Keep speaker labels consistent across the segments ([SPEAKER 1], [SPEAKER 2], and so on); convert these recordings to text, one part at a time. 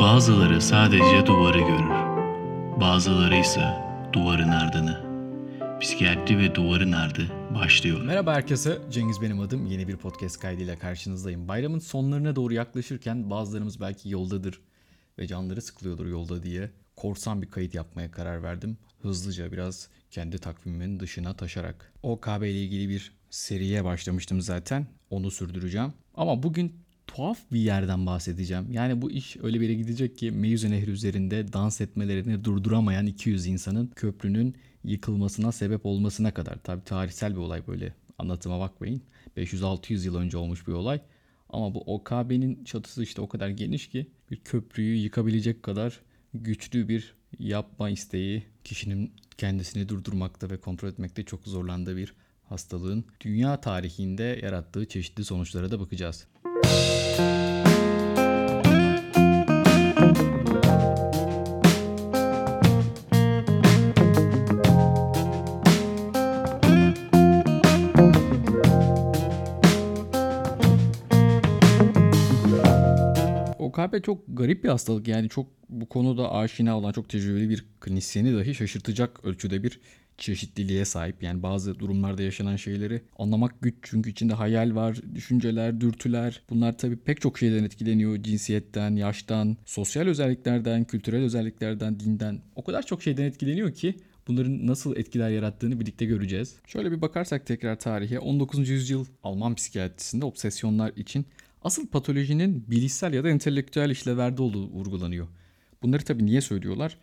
[SPEAKER 1] Bazıları sadece duvarı görür. Bazıları ise duvarın ardını. Psikiyatri ve duvarın ardı başlıyor.
[SPEAKER 2] Merhaba herkese. Cengiz benim adım. Yeni bir podcast kaydıyla karşınızdayım. Bayramın sonlarına doğru yaklaşırken bazılarımız belki yoldadır ve canları sıkılıyordur yolda diye korsan bir kayıt yapmaya karar verdim. Hızlıca biraz kendi takvimimin dışına taşarak. OKB ile ilgili bir seriye başlamıştım zaten. Onu sürdüreceğim. Ama bugün tuhaf bir yerden bahsedeceğim. Yani bu iş öyle bir yere gidecek ki Meyüze Nehri üzerinde dans etmelerini durduramayan 200 insanın köprünün yıkılmasına sebep olmasına kadar. Tabi tarihsel bir olay böyle anlatıma bakmayın. 500-600 yıl önce olmuş bir olay. Ama bu OKB'nin çatısı işte o kadar geniş ki bir köprüyü yıkabilecek kadar güçlü bir yapma isteği kişinin kendisini durdurmakta ve kontrol etmekte çok zorlandığı bir hastalığın dünya tarihinde yarattığı çeşitli sonuçlara da bakacağız. OKB çok garip bir hastalık yani çok bu konuda aşina olan çok tecrübeli bir klinisyeni dahi şaşırtacak ölçüde bir çeşitliliğe sahip. Yani bazı durumlarda yaşanan şeyleri anlamak güç çünkü içinde hayal var, düşünceler, dürtüler. Bunlar tabii pek çok şeyden etkileniyor. Cinsiyetten, yaştan, sosyal özelliklerden, kültürel özelliklerden, dinden. O kadar çok şeyden etkileniyor ki bunların nasıl etkiler yarattığını birlikte göreceğiz. Şöyle bir bakarsak tekrar tarihe 19. yüzyıl Alman psikiyatrisinde obsesyonlar için asıl patolojinin bilişsel ya da entelektüel işlevlerde olduğu vurgulanıyor. Bunları tabii niye söylüyorlar?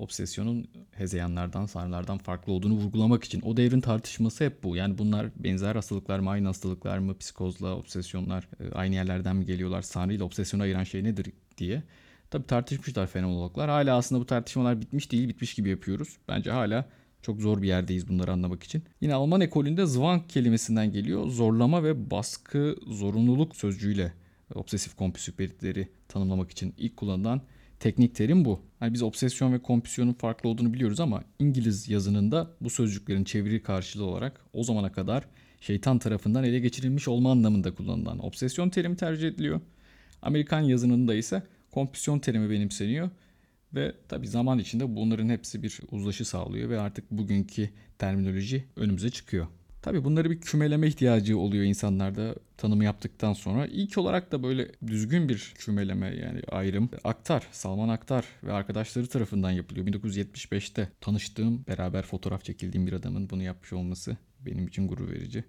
[SPEAKER 2] obsesyonun hezeyanlardan, sanrılardan farklı olduğunu vurgulamak için. O devrin tartışması hep bu. Yani bunlar benzer hastalıklar mı, aynı hastalıklar mı, psikozla obsesyonlar e, aynı yerlerden mi geliyorlar, sanrı ile obsesyonu ayıran şey nedir diye. Tabi tartışmışlar fenomenologlar. Hala aslında bu tartışmalar bitmiş değil, bitmiş gibi yapıyoruz. Bence hala çok zor bir yerdeyiz bunları anlamak için. Yine Alman ekolünde zwang kelimesinden geliyor. Zorlama ve baskı, zorunluluk sözcüğüyle obsesif kompulsif belirtileri tanımlamak için ilk kullanılan teknik terim bu. Yani biz obsesyon ve kompüsyonun farklı olduğunu biliyoruz ama İngiliz yazınında bu sözcüklerin çeviri karşılığı olarak o zamana kadar şeytan tarafından ele geçirilmiş olma anlamında kullanılan obsesyon terimi tercih ediliyor. Amerikan yazınında ise kompüsyon terimi benimseniyor ve tabi zaman içinde bunların hepsi bir uzlaşı sağlıyor ve artık bugünkü terminoloji önümüze çıkıyor. Tabii bunları bir kümeleme ihtiyacı oluyor insanlarda tanımı yaptıktan sonra. İlk olarak da böyle düzgün bir kümeleme yani ayrım Aktar, Salman Aktar ve arkadaşları tarafından yapılıyor. 1975'te tanıştığım, beraber fotoğraf çekildiğim bir adamın bunu yapmış olması benim için gurur verici.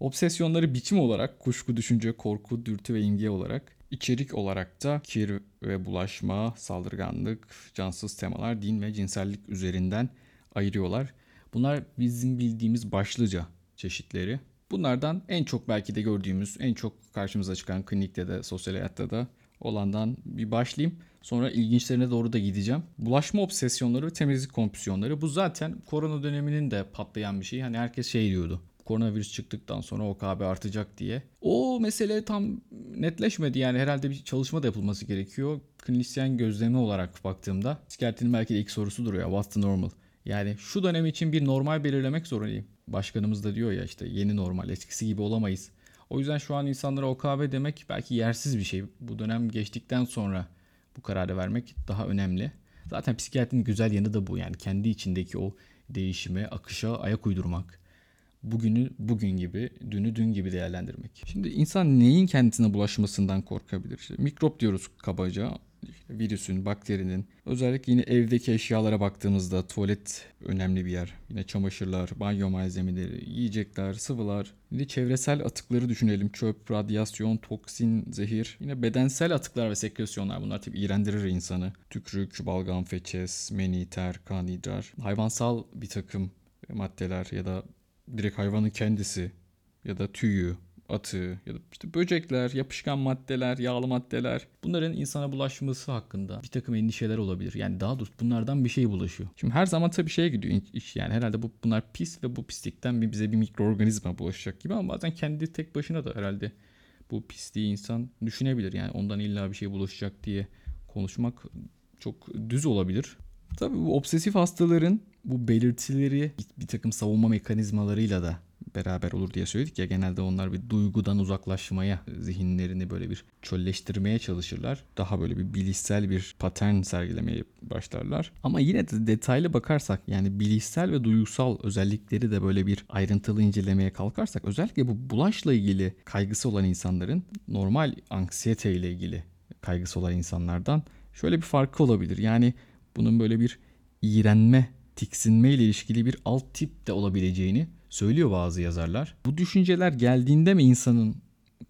[SPEAKER 2] Obsesyonları biçim olarak kuşku, düşünce, korku, dürtü ve imge olarak içerik olarak da kir ve bulaşma, saldırganlık, cansız temalar, din ve cinsellik üzerinden ayırıyorlar. Bunlar bizim bildiğimiz başlıca çeşitleri. Bunlardan en çok belki de gördüğümüz, en çok karşımıza çıkan klinikte de, sosyal hayatta da olandan bir başlayayım. Sonra ilginçlerine doğru da gideceğim. Bulaşma obsesyonları ve temizlik kompüsyonları. Bu zaten korona döneminin de patlayan bir şey. Hani herkes şey diyordu. Koronavirüs çıktıktan sonra OKB artacak diye. O mesele tam netleşmedi. Yani herhalde bir çalışma da yapılması gerekiyor. Klinisyen gözlemi olarak baktığımda psikiyatrinin belki de ilk sorusudur ya. What's the normal? Yani şu dönem için bir normal belirlemek zorundayım. Başkanımız da diyor ya işte yeni normal eskisi gibi olamayız. O yüzden şu an insanlara OKB demek belki yersiz bir şey. Bu dönem geçtikten sonra bu kararı vermek daha önemli. Zaten psikiyatrinin güzel yanı da bu yani kendi içindeki o değişime, akışa ayak uydurmak. Bugünü bugün gibi, dünü dün gibi değerlendirmek. Şimdi insan neyin kendisine bulaşmasından korkabilir? İşte mikrop diyoruz kabaca virüsün, bakterinin. Özellikle yine evdeki eşyalara baktığımızda tuvalet önemli bir yer. Yine çamaşırlar, banyo malzemeleri, yiyecekler, sıvılar. Yine çevresel atıkları düşünelim. Çöp, radyasyon, toksin, zehir. Yine bedensel atıklar ve sekresyonlar. Bunlar tabii iğrendirir insanı. Tükrük, balgam, feçes, meni, ter, kan, idrar. Hayvansal bir takım maddeler ya da direkt hayvanın kendisi ya da tüyü, atı ya da işte böcekler, yapışkan maddeler, yağlı maddeler bunların insana bulaşması hakkında bir takım endişeler olabilir. Yani daha doğrusu bunlardan bir şey bulaşıyor. Şimdi her zaman tabii şeye gidiyor iş yani herhalde bu bunlar pis ve bu pislikten bir, bize bir mikroorganizma bulaşacak gibi ama bazen kendi tek başına da herhalde bu pisliği insan düşünebilir. Yani ondan illa bir şey bulaşacak diye konuşmak çok düz olabilir. Tabii bu obsesif hastaların bu belirtileri bir takım savunma mekanizmalarıyla da beraber olur diye söyledik ya genelde onlar bir duygudan uzaklaşmaya zihinlerini böyle bir çölleştirmeye çalışırlar. Daha böyle bir bilişsel bir patern sergilemeye başlarlar. Ama yine de detaylı bakarsak yani bilişsel ve duygusal özellikleri de böyle bir ayrıntılı incelemeye kalkarsak özellikle bu bulaşla ilgili kaygısı olan insanların normal anksiyete ile ilgili kaygısı olan insanlardan şöyle bir farkı olabilir. Yani bunun böyle bir iğrenme, tiksinme ile ilişkili bir alt tip de olabileceğini söylüyor bazı yazarlar. Bu düşünceler geldiğinde mi insanın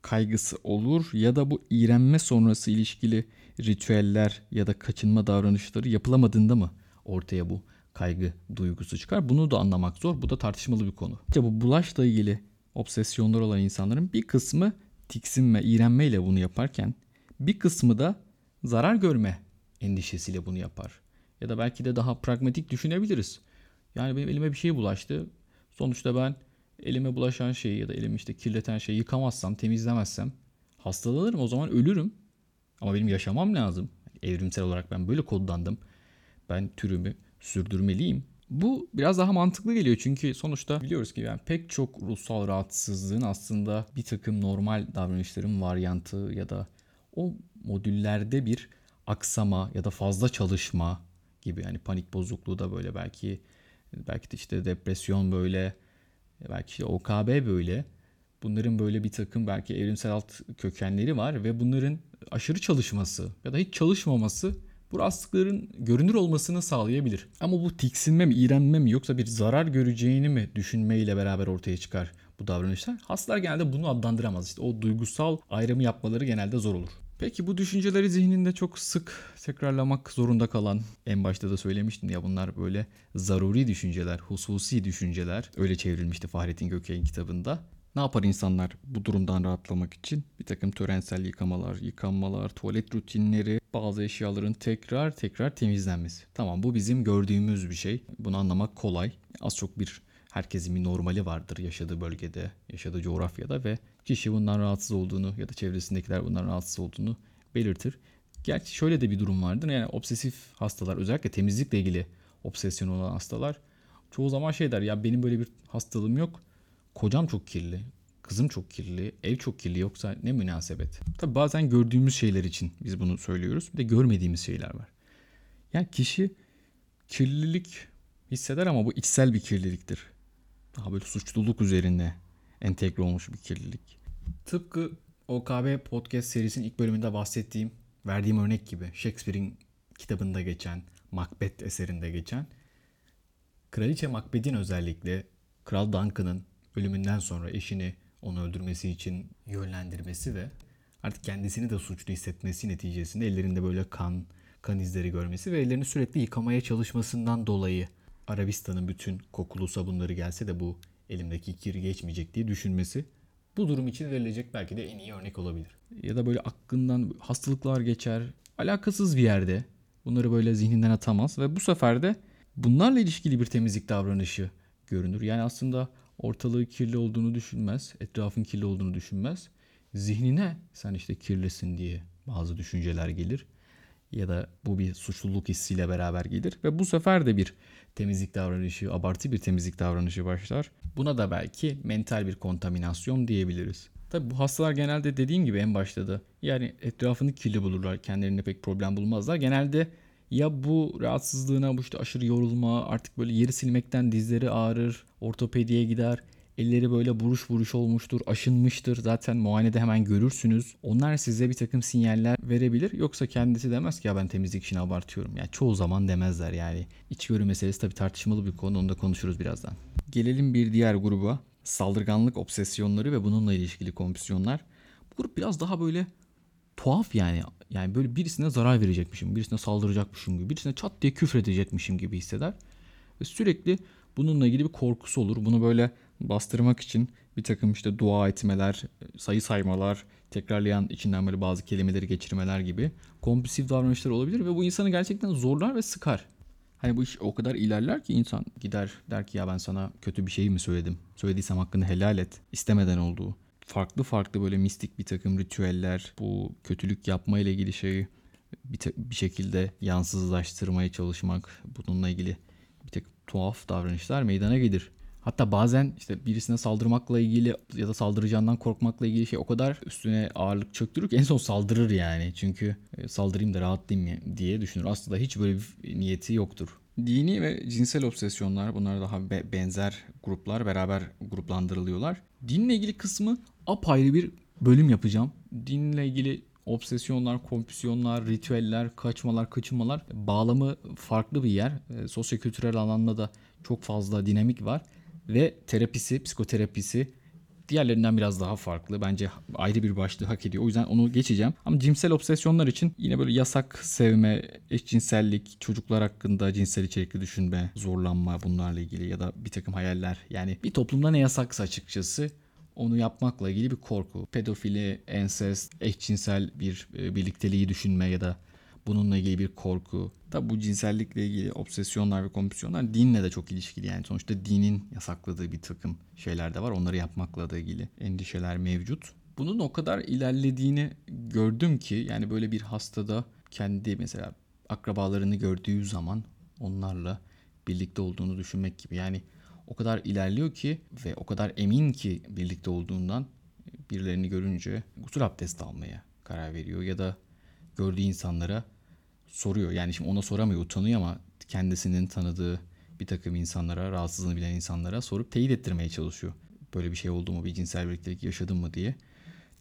[SPEAKER 2] kaygısı olur ya da bu iğrenme sonrası ilişkili ritüeller ya da kaçınma davranışları yapılamadığında mı ortaya bu kaygı duygusu çıkar? Bunu da anlamak zor. Bu da tartışmalı bir konu. İşte bu bulaşla ilgili obsesyonlar olan insanların bir kısmı tiksinme, iğrenme ile bunu yaparken bir kısmı da zarar görme endişesiyle bunu yapar. Ya da belki de daha pragmatik düşünebiliriz. Yani benim elime bir şey bulaştı. Sonuçta ben elime bulaşan şeyi ya da elimi işte kirleten şeyi yıkamazsam, temizlemezsem hastalanırım. O zaman ölürüm. Ama benim yaşamam lazım. Evrimsel olarak ben böyle kodlandım. Ben türümü sürdürmeliyim. Bu biraz daha mantıklı geliyor çünkü sonuçta biliyoruz ki yani pek çok ruhsal rahatsızlığın aslında bir takım normal davranışların varyantı ya da o modüllerde bir aksama ya da fazla çalışma gibi yani panik bozukluğu da böyle belki belki de işte depresyon böyle belki işte OKB böyle bunların böyle bir takım belki evrimsel alt kökenleri var ve bunların aşırı çalışması ya da hiç çalışmaması bu rahatsızlıkların görünür olmasını sağlayabilir. Ama bu tiksinme mi, iğrenme mi yoksa bir zarar göreceğini mi düşünmeyle beraber ortaya çıkar bu davranışlar? Hastalar genelde bunu adlandıramaz. İşte o duygusal ayrımı yapmaları genelde zor olur. Peki bu düşünceleri zihninde çok sık tekrarlamak zorunda kalan en başta da söylemiştim ya bunlar böyle zaruri düşünceler, hususi düşünceler öyle çevrilmişti Fahrettin Gökay'ın kitabında. Ne yapar insanlar bu durumdan rahatlamak için? Bir takım törensel yıkamalar, yıkanmalar, tuvalet rutinleri, bazı eşyaların tekrar tekrar temizlenmesi. Tamam bu bizim gördüğümüz bir şey. Bunu anlamak kolay. Az çok bir herkesin bir normali vardır yaşadığı bölgede, yaşadığı coğrafyada ve kişi bundan rahatsız olduğunu ya da çevresindekiler bundan rahatsız olduğunu belirtir. Gerçi şöyle de bir durum vardır. Yani obsesif hastalar özellikle temizlikle ilgili obsesyon olan hastalar çoğu zaman şey der ya benim böyle bir hastalığım yok. Kocam çok kirli, kızım çok kirli, ev çok kirli yoksa ne münasebet. Tabi bazen gördüğümüz şeyler için biz bunu söylüyoruz. Bir de görmediğimiz şeyler var. Yani kişi kirlilik hisseder ama bu içsel bir kirliliktir. Daha böyle suçluluk üzerine entegre olmuş bir kirlilik. Tıpkı OKB podcast serisinin ilk bölümünde bahsettiğim, verdiğim örnek gibi Shakespeare'in kitabında geçen, Macbeth eserinde geçen Kraliçe Macbeth'in özellikle Kral Duncan'ın ölümünden sonra eşini onu öldürmesi için yönlendirmesi ve artık kendisini de suçlu hissetmesi neticesinde ellerinde böyle kan, kan izleri görmesi ve ellerini sürekli yıkamaya çalışmasından dolayı Arabistan'ın bütün kokulu sabunları gelse de bu elimdeki kir geçmeyecek diye düşünmesi bu durum için verilecek belki de en iyi örnek olabilir. Ya da böyle aklından hastalıklar geçer, alakasız bir yerde bunları böyle zihninden atamaz ve bu sefer de bunlarla ilişkili bir temizlik davranışı görünür. Yani aslında ortalığı kirli olduğunu düşünmez, etrafın kirli olduğunu düşünmez. Zihnine sen işte kirlisin diye bazı düşünceler gelir ya da bu bir suçluluk hissiyle beraber gelir ve bu sefer de bir temizlik davranışı, abartı bir temizlik davranışı başlar. Buna da belki mental bir kontaminasyon diyebiliriz. Tabi bu hastalar genelde dediğim gibi en başta da yani etrafını kirli bulurlar, kendilerine pek problem bulmazlar. Genelde ya bu rahatsızlığına bu işte aşırı yorulma, artık böyle yeri silmekten dizleri ağrır, ortopediye gider Elleri böyle buruş buruş olmuştur, aşınmıştır. Zaten muayenede hemen görürsünüz. Onlar size bir takım sinyaller verebilir. Yoksa kendisi demez ki ya ben temizlik işini abartıyorum. Yani çoğu zaman demezler yani. İçgörü meselesi tabii tartışmalı bir konu. Onu da konuşuruz birazdan. Gelelim bir diğer gruba. Saldırganlık obsesyonları ve bununla ilişkili kompüsyonlar. Bu grup biraz daha böyle tuhaf yani. Yani böyle birisine zarar verecekmişim, birisine saldıracakmışım gibi, birisine çat diye küfredecekmişim gibi hisseder. Ve sürekli bununla ilgili bir korkusu olur. Bunu böyle bastırmak için bir takım işte dua etmeler, sayı saymalar, tekrarlayan içinden böyle bazı kelimeleri geçirmeler gibi kompulsif davranışlar olabilir ve bu insanı gerçekten zorlar ve sıkar. Hani bu iş o kadar ilerler ki insan gider der ki ya ben sana kötü bir şey mi söyledim? Söylediysem hakkını helal et. İstemeden olduğu. Farklı farklı böyle mistik bir takım ritüeller, bu kötülük yapma ile ilgili şeyi bir, bir şekilde yansızlaştırmaya çalışmak, bununla ilgili bir tek tuhaf davranışlar meydana gelir. Hatta bazen işte birisine saldırmakla ilgili ya da saldıracağından korkmakla ilgili şey o kadar üstüne ağırlık çöktürür ki en son saldırır yani. Çünkü e, saldırayım da rahatlayayım diye düşünür. Aslında hiç böyle bir niyeti yoktur. Dini ve cinsel obsesyonlar bunlar daha be- benzer gruplar beraber gruplandırılıyorlar. Dinle ilgili kısmı apayrı bir bölüm yapacağım. Dinle ilgili obsesyonlar, kompüsyonlar, ritüeller, kaçmalar, kaçınmalar bağlamı farklı bir yer. E, sosyokültürel alanda da çok fazla dinamik var ve terapisi, psikoterapisi diğerlerinden biraz daha farklı. Bence ayrı bir başlığı hak ediyor. O yüzden onu geçeceğim. Ama cinsel obsesyonlar için yine böyle yasak sevme, eşcinsellik, çocuklar hakkında cinsel içerikli düşünme, zorlanma bunlarla ilgili ya da bir takım hayaller. Yani bir toplumda ne yasaksa açıkçası onu yapmakla ilgili bir korku. Pedofili, ensest, eşcinsel bir e, birlikteliği düşünme ya da bununla ilgili bir korku. Tabi bu cinsellikle ilgili obsesyonlar ve kompüsyonlar dinle de çok ilişkili. Yani sonuçta dinin yasakladığı bir takım şeyler de var. Onları yapmakla da ilgili endişeler mevcut. Bunun o kadar ilerlediğini gördüm ki yani böyle bir hastada kendi mesela akrabalarını gördüğü zaman onlarla birlikte olduğunu düşünmek gibi. Yani o kadar ilerliyor ki ve o kadar emin ki birlikte olduğundan birilerini görünce gusül abdesti almaya karar veriyor ya da gördüğü insanlara soruyor. Yani şimdi ona soramıyor utanıyor ama kendisinin tanıdığı bir takım insanlara, rahatsızlığını bilen insanlara sorup teyit ettirmeye çalışıyor. Böyle bir şey oldu mu, bir cinsel birliktelik yaşadın mı diye.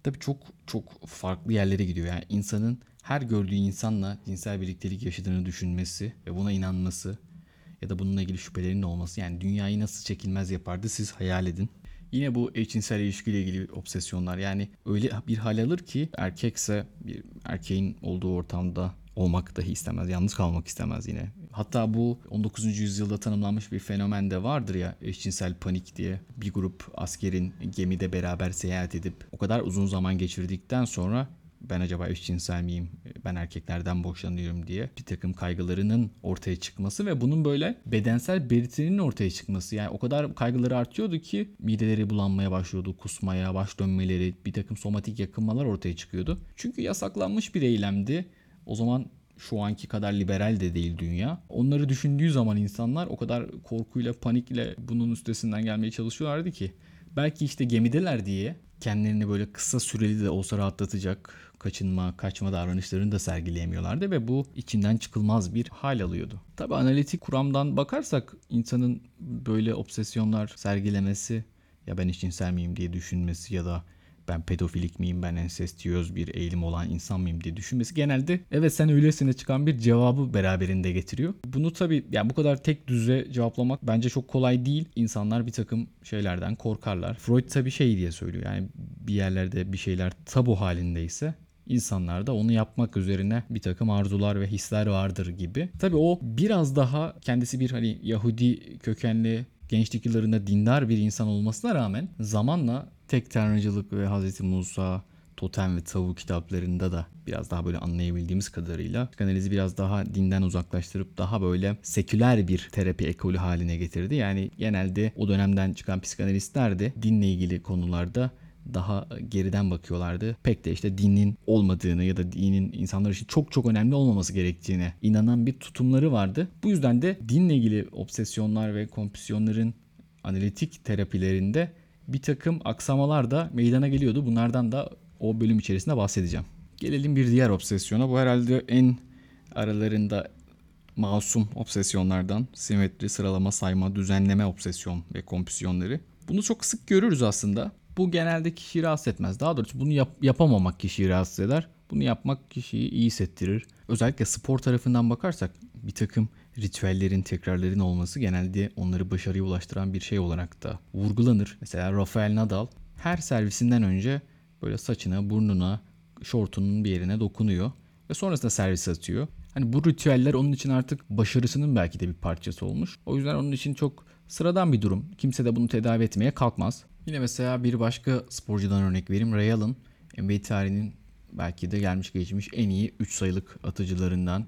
[SPEAKER 2] Tabii çok çok farklı yerlere gidiyor. Yani insanın her gördüğü insanla cinsel birliktelik yaşadığını düşünmesi ve buna inanması ya da bununla ilgili şüphelerinin olması. Yani dünyayı nasıl çekilmez yapardı siz hayal edin. Yine bu eşcinsel ilişkiyle ilgili obsesyonlar yani öyle bir hal alır ki erkekse bir erkeğin olduğu ortamda olmak dahi istemez. Yalnız kalmak istemez yine. Hatta bu 19. yüzyılda tanımlanmış bir fenomen de vardır ya eşcinsel panik diye. Bir grup askerin gemide beraber seyahat edip o kadar uzun zaman geçirdikten sonra ben acaba eşcinsel miyim, ben erkeklerden boşanıyorum diye bir takım kaygılarının ortaya çıkması ve bunun böyle bedensel belirtilerinin ortaya çıkması. Yani o kadar kaygıları artıyordu ki mideleri bulanmaya başlıyordu, kusmaya, baş dönmeleri, bir takım somatik yakınmalar ortaya çıkıyordu. Çünkü yasaklanmış bir eylemdi. O zaman şu anki kadar liberal de değil dünya. Onları düşündüğü zaman insanlar o kadar korkuyla, panikle bunun üstesinden gelmeye çalışıyorlardı ki. Belki işte gemideler diye kendilerini böyle kısa süreli de olsa rahatlatacak kaçınma, kaçma davranışlarını da sergileyemiyorlardı ve bu içinden çıkılmaz bir hal alıyordu. Tabi analitik kuramdan bakarsak insanın böyle obsesyonlar sergilemesi ya ben eşcinsel miyim diye düşünmesi ya da ben pedofilik miyim, ben ensestiyöz bir eğilim olan insan mıyım diye düşünmesi genelde evet sen öylesine çıkan bir cevabı beraberinde getiriyor. Bunu tabii yani bu kadar tek düze cevaplamak bence çok kolay değil. İnsanlar bir takım şeylerden korkarlar. Freud tabii şey diye söylüyor yani bir yerlerde bir şeyler tabu halindeyse insanlarda onu yapmak üzerine bir takım arzular ve hisler vardır gibi. Tabii o biraz daha kendisi bir hani Yahudi kökenli gençlik yıllarında dindar bir insan olmasına rağmen zamanla tek tanrıcılık ve Hz. Musa, Totem ve Tavu kitaplarında da biraz daha böyle anlayabildiğimiz kadarıyla psikanalizi biraz daha dinden uzaklaştırıp daha böyle seküler bir terapi ekolü haline getirdi. Yani genelde o dönemden çıkan psikanalistler de dinle ilgili konularda daha geriden bakıyorlardı. Pek de işte dinin olmadığını ya da dinin insanlar için çok çok önemli olmaması gerektiğine inanan bir tutumları vardı. Bu yüzden de dinle ilgili obsesyonlar ve kompüsyonların analitik terapilerinde bir takım aksamalar da meydana geliyordu. Bunlardan da o bölüm içerisinde bahsedeceğim. Gelelim bir diğer obsesyona. Bu herhalde en aralarında masum obsesyonlardan simetri, sıralama, sayma, düzenleme obsesyon ve kompüsyonları. Bunu çok sık görürüz aslında. Bu genelde kişiyi rahatsız etmez. Daha doğrusu bunu yap- yapamamak kişiyi rahatsız eder. Bunu yapmak kişiyi iyi hissettirir. Özellikle spor tarafından bakarsak bir takım ritüellerin, tekrarların olması genelde onları başarıya ulaştıran bir şey olarak da vurgulanır. Mesela Rafael Nadal her servisinden önce böyle saçına, burnuna, şortunun bir yerine dokunuyor ve sonrasında servis atıyor. Hani bu ritüeller onun için artık başarısının belki de bir parçası olmuş. O yüzden onun için çok sıradan bir durum. Kimse de bunu tedavi etmeye kalkmaz. Yine mesela bir başka sporcudan örnek vereyim. Ray Allen NBA tarihinin belki de gelmiş geçmiş en iyi 3 sayılık atıcılarından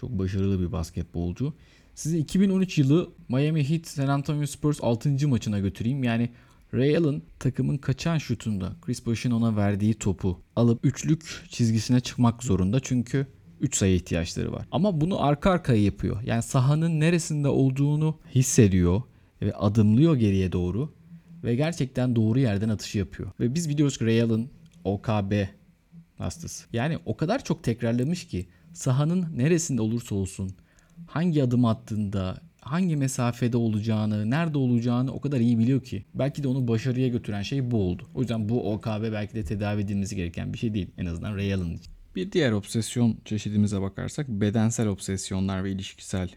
[SPEAKER 2] çok başarılı bir basketbolcu. Sizi 2013 yılı Miami Heat San Antonio Spurs 6. maçına götüreyim. Yani Ray Allen takımın kaçan şutunda Chris Bosh'un ona verdiği topu alıp üçlük çizgisine çıkmak zorunda. Çünkü 3 sayı ihtiyaçları var. Ama bunu arka arkaya yapıyor. Yani sahanın neresinde olduğunu hissediyor ve adımlıyor geriye doğru ve gerçekten doğru yerden atışı yapıyor. Ve biz biliyoruz ki Real'ın OKB hastası. Yani o kadar çok tekrarlamış ki sahanın neresinde olursa olsun hangi adım attığında hangi mesafede olacağını, nerede olacağını o kadar iyi biliyor ki. Belki de onu başarıya götüren şey bu oldu. O yüzden bu OKB belki de tedavi edilmesi gereken bir şey değil. En azından Real'ın için. Bir diğer obsesyon çeşidimize bakarsak bedensel obsesyonlar ve ilişkisel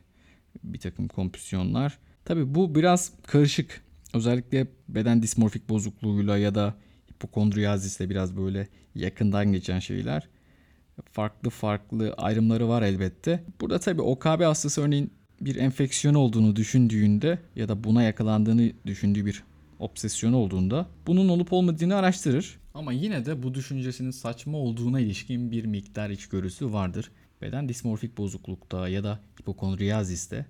[SPEAKER 2] bir takım kompüsyonlar. Tabi bu biraz karışık. Özellikle beden dismorfik bozukluğuyla ya da hipokondriyazisle biraz böyle yakından geçen şeyler. Farklı farklı ayrımları var elbette. Burada tabi OKB hastası örneğin bir enfeksiyon olduğunu düşündüğünde ya da buna yakalandığını düşündüğü bir obsesyon olduğunda bunun olup olmadığını araştırır. Ama yine de bu düşüncesinin saçma olduğuna ilişkin bir miktar içgörüsü vardır. Beden dismorfik bozuklukta ya da hipokondriyaziste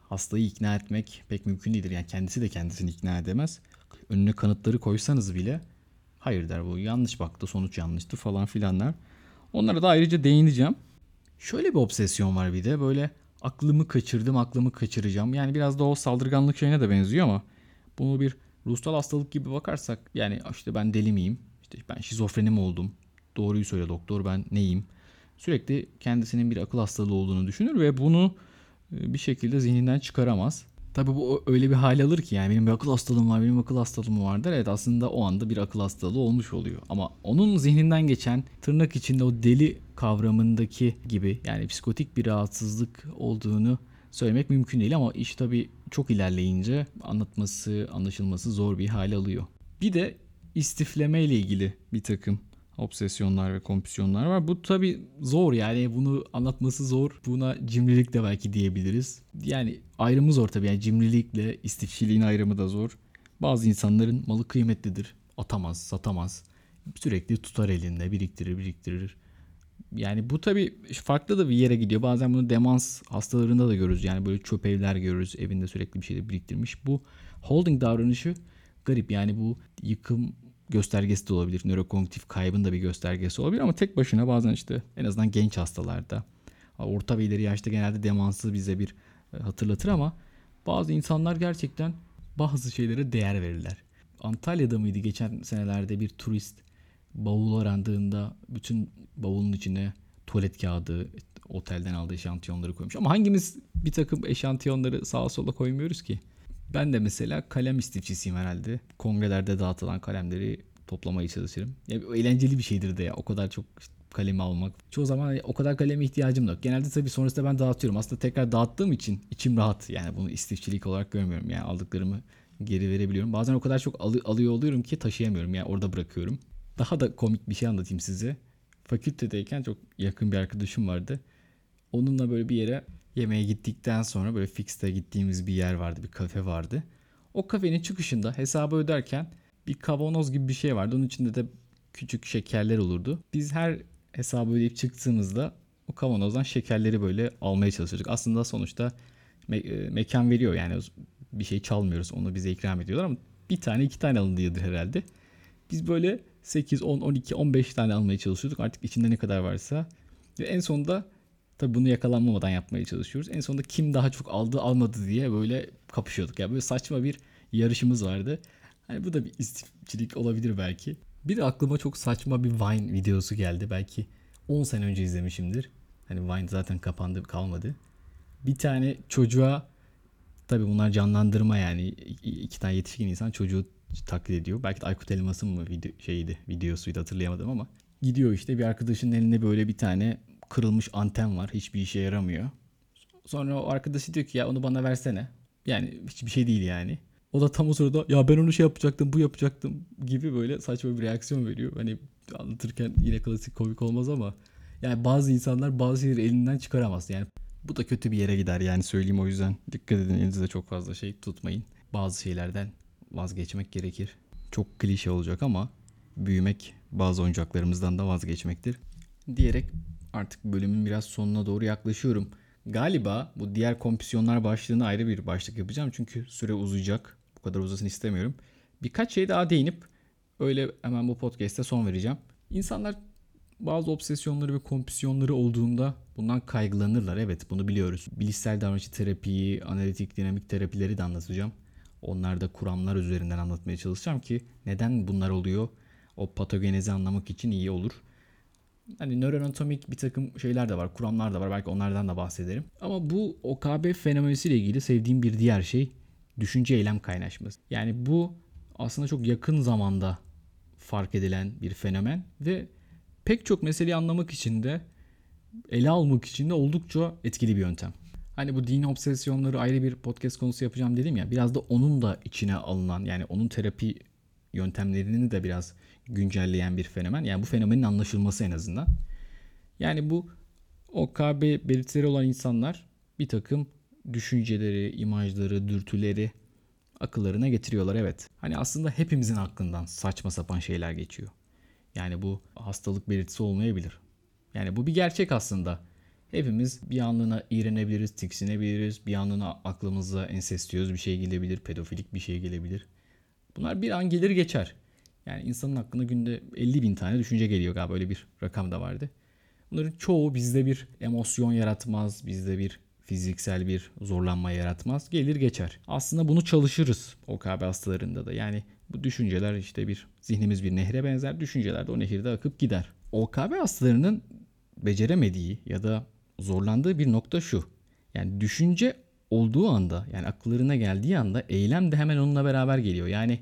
[SPEAKER 2] hastayı ikna etmek pek mümkün değildir. Yani kendisi de kendisini ikna edemez. Önüne kanıtları koysanız bile hayır der bu yanlış baktı sonuç yanlıştı falan filanlar. Onlara da ayrıca değineceğim. Şöyle bir obsesyon var bir de böyle aklımı kaçırdım aklımı kaçıracağım. Yani biraz da o saldırganlık şeyine de benziyor ama bunu bir ruhsal hastalık gibi bakarsak yani işte ben deli miyim? İşte ben şizofreni mi oldum? Doğruyu söyle doktor ben neyim? Sürekli kendisinin bir akıl hastalığı olduğunu düşünür ve bunu bir şekilde zihninden çıkaramaz. Tabi bu öyle bir hal alır ki yani benim bir akıl hastalığım var, benim akıl hastalığım vardır. Evet aslında o anda bir akıl hastalığı olmuş oluyor. Ama onun zihninden geçen tırnak içinde o deli kavramındaki gibi yani psikotik bir rahatsızlık olduğunu söylemek mümkün değil ama iş tabi çok ilerleyince anlatması, anlaşılması zor bir hal alıyor. Bir de istifleme ile ilgili bir takım obsesyonlar ve kompüsyonlar var. Bu tabi zor yani bunu anlatması zor. Buna cimrilik de belki diyebiliriz. Yani ayrımı zor tabi yani cimrilikle istifçiliğin ayrımı da zor. Bazı insanların malı kıymetlidir. Atamaz, satamaz. Sürekli tutar elinde, biriktirir, biriktirir. Yani bu tabi farklı da bir yere gidiyor. Bazen bunu demans hastalarında da görürüz. Yani böyle çöp evler görürüz. Evinde sürekli bir şeyde biriktirmiş. Bu holding davranışı garip. Yani bu yıkım göstergesi de olabilir. Nörokognitif kaybın da bir göstergesi olabilir ama tek başına bazen işte en azından genç hastalarda orta ve ileri yaşta genelde demansı bize bir e, hatırlatır ama bazı insanlar gerçekten bazı şeylere değer verirler. Antalya'da mıydı geçen senelerde bir turist bavul arandığında bütün bavulun içine tuvalet kağıdı, otelden aldığı eşantiyonları koymuş. Ama hangimiz bir takım eşantiyonları sağa sola koymuyoruz ki? Ben de mesela kalem istifçisiyim herhalde. Kongrelerde dağıtılan kalemleri toplamaya çalışırım. Ya eğlenceli bir şeydir de ya. O kadar çok kalemi almak. Çoğu zaman o kadar kaleme ihtiyacım yok. Genelde tabii sonrasında ben dağıtıyorum. Aslında tekrar dağıttığım için içim rahat. Yani bunu istifçilik olarak görmüyorum. Yani aldıklarımı geri verebiliyorum. Bazen o kadar çok alı- alıyor oluyorum ki taşıyamıyorum. Yani orada bırakıyorum. Daha da komik bir şey anlatayım size. Fakültedeyken çok yakın bir arkadaşım vardı. Onunla böyle bir yere yemeğe gittikten sonra böyle fixte gittiğimiz bir yer vardı, bir kafe vardı. O kafenin çıkışında hesabı öderken bir kavanoz gibi bir şey vardı. Onun içinde de küçük şekerler olurdu. Biz her hesabı ödeyip çıktığımızda o kavanozdan şekerleri böyle almaya çalışıyorduk. Aslında sonuçta me- mekan veriyor yani bir şey çalmıyoruz. Onu bize ikram ediyorlar ama bir tane iki tane alındıydı herhalde. Biz böyle 8, 10, 12, 15 tane almaya çalışıyorduk. Artık içinde ne kadar varsa. Ve en sonunda Tabi bunu yakalanmamadan yapmaya çalışıyoruz. En sonunda kim daha çok aldı almadı diye böyle kapışıyorduk. Yani böyle saçma bir yarışımız vardı. Hani bu da bir istifçilik olabilir belki. Bir de aklıma çok saçma bir Vine videosu geldi. Belki 10 sene önce izlemişimdir. Hani Vine zaten kapandı kalmadı. Bir tane çocuğa tabi bunlar canlandırma yani iki tane yetişkin insan çocuğu taklit ediyor. Belki de Aykut Elmas'ın mı video, şeydi videosuydu hatırlayamadım ama. Gidiyor işte bir arkadaşının elinde böyle bir tane kırılmış anten var. Hiçbir işe yaramıyor. Sonra o arkadaşı diyor ki ya onu bana versene. Yani hiçbir şey değil yani. O da tam o sırada ya ben onu şey yapacaktım bu yapacaktım gibi böyle saçma bir reaksiyon veriyor. Hani anlatırken yine klasik komik olmaz ama yani bazı insanlar bazı şeyleri elinden çıkaramaz. Yani bu da kötü bir yere gider yani söyleyeyim o yüzden. Dikkat edin elinizde çok fazla şey tutmayın. Bazı şeylerden vazgeçmek gerekir. Çok klişe olacak ama büyümek bazı oyuncaklarımızdan da vazgeçmektir. Diyerek artık bölümün biraz sonuna doğru yaklaşıyorum. Galiba bu diğer kompüsyonlar başlığını ayrı bir başlık yapacağım. Çünkü süre uzayacak. Bu kadar uzasın istemiyorum. Birkaç şey daha değinip öyle hemen bu podcast'te son vereceğim. İnsanlar bazı obsesyonları ve kompüsyonları olduğunda bundan kaygılanırlar. Evet bunu biliyoruz. Bilişsel davranışçı terapiyi, analitik dinamik terapileri de anlatacağım. Onlarda kuramlar üzerinden anlatmaya çalışacağım ki neden bunlar oluyor? O patogenezi anlamak için iyi olur. Hani nöroanatomik bir takım şeyler de var, kuramlar da var. Belki onlardan da bahsederim. Ama bu OKB fenomenisiyle ilgili sevdiğim bir diğer şey düşünce eylem kaynaşması. Yani bu aslında çok yakın zamanda fark edilen bir fenomen ve pek çok meseleyi anlamak için de ele almak için de oldukça etkili bir yöntem. Hani bu din obsesyonları ayrı bir podcast konusu yapacağım dedim ya. Biraz da onun da içine alınan yani onun terapi yöntemlerini de biraz güncelleyen bir fenomen. Yani bu fenomenin anlaşılması en azından. Yani bu OKB belirtileri olan insanlar bir takım düşünceleri, imajları, dürtüleri akıllarına getiriyorlar evet. Hani aslında hepimizin aklından saçma sapan şeyler geçiyor. Yani bu hastalık belirtisi olmayabilir. Yani bu bir gerçek aslında. Hepimiz bir anlığına iğrenebiliriz, tiksinebiliriz. Bir anlığına aklımıza ensestiyöz bir şey gelebilir, pedofilik bir şey gelebilir. Bunlar bir an gelir geçer. Yani insanın aklına günde 50 bin tane düşünce geliyor galiba öyle bir rakam da vardı. Bunların çoğu bizde bir emosyon yaratmaz, bizde bir fiziksel bir zorlanma yaratmaz. Gelir geçer. Aslında bunu çalışırız OKB hastalarında da. Yani bu düşünceler işte bir zihnimiz bir nehre benzer. Düşünceler de o nehirde akıp gider. OKB hastalarının beceremediği ya da zorlandığı bir nokta şu. Yani düşünce olduğu anda yani akıllarına geldiği anda eylem de hemen onunla beraber geliyor. Yani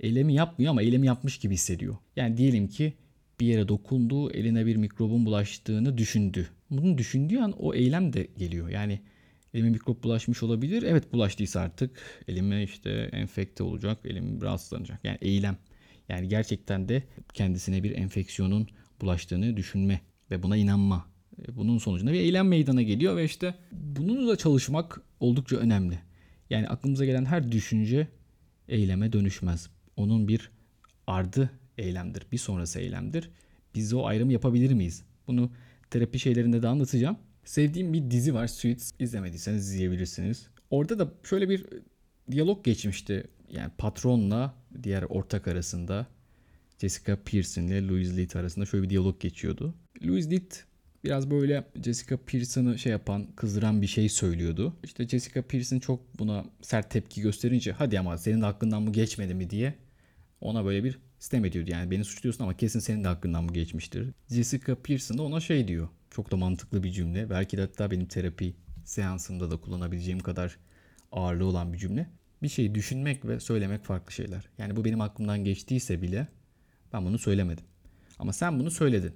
[SPEAKER 2] eylemi yapmıyor ama eylemi yapmış gibi hissediyor. Yani diyelim ki bir yere dokundu, eline bir mikrobun bulaştığını düşündü. Bunu düşündüğü an o eylem de geliyor. Yani elime mikrop bulaşmış olabilir. Evet bulaştıysa artık elime işte enfekte olacak, elim rahatsızlanacak. Yani eylem. Yani gerçekten de kendisine bir enfeksiyonun bulaştığını düşünme ve buna inanma. E, bunun sonucunda bir eylem meydana geliyor ve işte bununla çalışmak oldukça önemli. Yani aklımıza gelen her düşünce eyleme dönüşmez. Onun bir ardı eylemdir, bir sonrası eylemdir. Biz o ayrımı yapabilir miyiz? Bunu terapi şeylerinde de anlatacağım. Sevdiğim bir dizi var Suits. İzlemediyseniz izleyebilirsiniz. Orada da şöyle bir diyalog geçmişti. Yani patronla diğer ortak arasında Jessica Pearson ile Louis Litt arasında şöyle bir diyalog geçiyordu. Louis Litt biraz böyle Jessica Pearson'ı şey yapan, kızdıran bir şey söylüyordu. İşte Jessica Pearson çok buna sert tepki gösterince hadi ama senin de aklından mı geçmedi mi diye ona böyle bir sistem ediyordu. Yani beni suçluyorsun ama kesin senin de hakkından mı geçmiştir. Jessica Pearson da ona şey diyor. Çok da mantıklı bir cümle. Belki de hatta benim terapi seansımda da kullanabileceğim kadar ağırlığı olan bir cümle. Bir şeyi düşünmek ve söylemek farklı şeyler. Yani bu benim aklımdan geçtiyse bile ben bunu söylemedim. Ama sen bunu söyledin.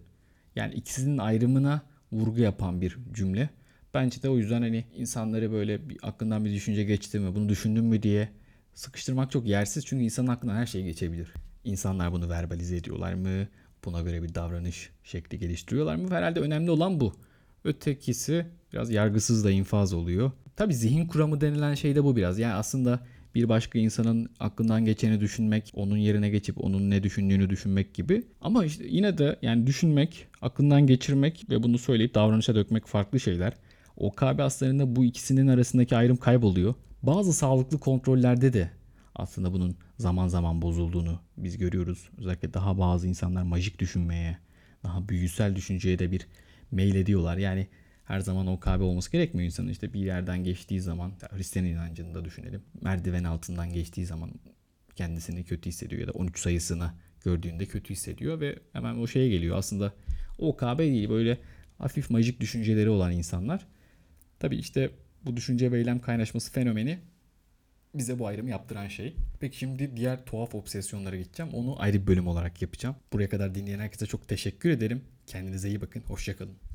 [SPEAKER 2] Yani ikisinin ayrımına vurgu yapan bir cümle. Bence de o yüzden hani insanları böyle bir aklından bir düşünce geçti mi, bunu düşündün mü diye sıkıştırmak çok yersiz. Çünkü insanın aklından her şey geçebilir. İnsanlar bunu verbalize ediyorlar mı? Buna göre bir davranış şekli geliştiriyorlar mı? Herhalde önemli olan bu. Ötekisi biraz yargısız da infaz oluyor. Tabi zihin kuramı denilen şey de bu biraz. Yani aslında bir başka insanın aklından geçeni düşünmek, onun yerine geçip onun ne düşündüğünü düşünmek gibi. Ama işte yine de yani düşünmek, aklından geçirmek ve bunu söyleyip davranışa dökmek farklı şeyler. OKB hastalarında bu ikisinin arasındaki ayrım kayboluyor. Bazı sağlıklı kontrollerde de aslında bunun zaman zaman bozulduğunu biz görüyoruz. Özellikle daha bazı insanlar majik düşünmeye, daha büyüsel düşünceye de bir meyil ediyorlar. Yani her zaman OKB olması gerekmiyor insanın. İşte bir yerden geçtiği zaman, Hristiyan inancında düşünelim. Merdiven altından geçtiği zaman kendisini kötü hissediyor ya da 13 sayısını gördüğünde kötü hissediyor ve hemen o şeye geliyor. Aslında OKB değil böyle hafif majik düşünceleri olan insanlar. Tabii işte bu düşünce ve eylem kaynaşması fenomeni bize bu ayrımı yaptıran şey. Peki şimdi diğer tuhaf obsesyonlara geçeceğim. Onu ayrı bir bölüm olarak yapacağım. Buraya kadar dinleyen herkese çok teşekkür ederim. Kendinize iyi bakın. Hoşçakalın.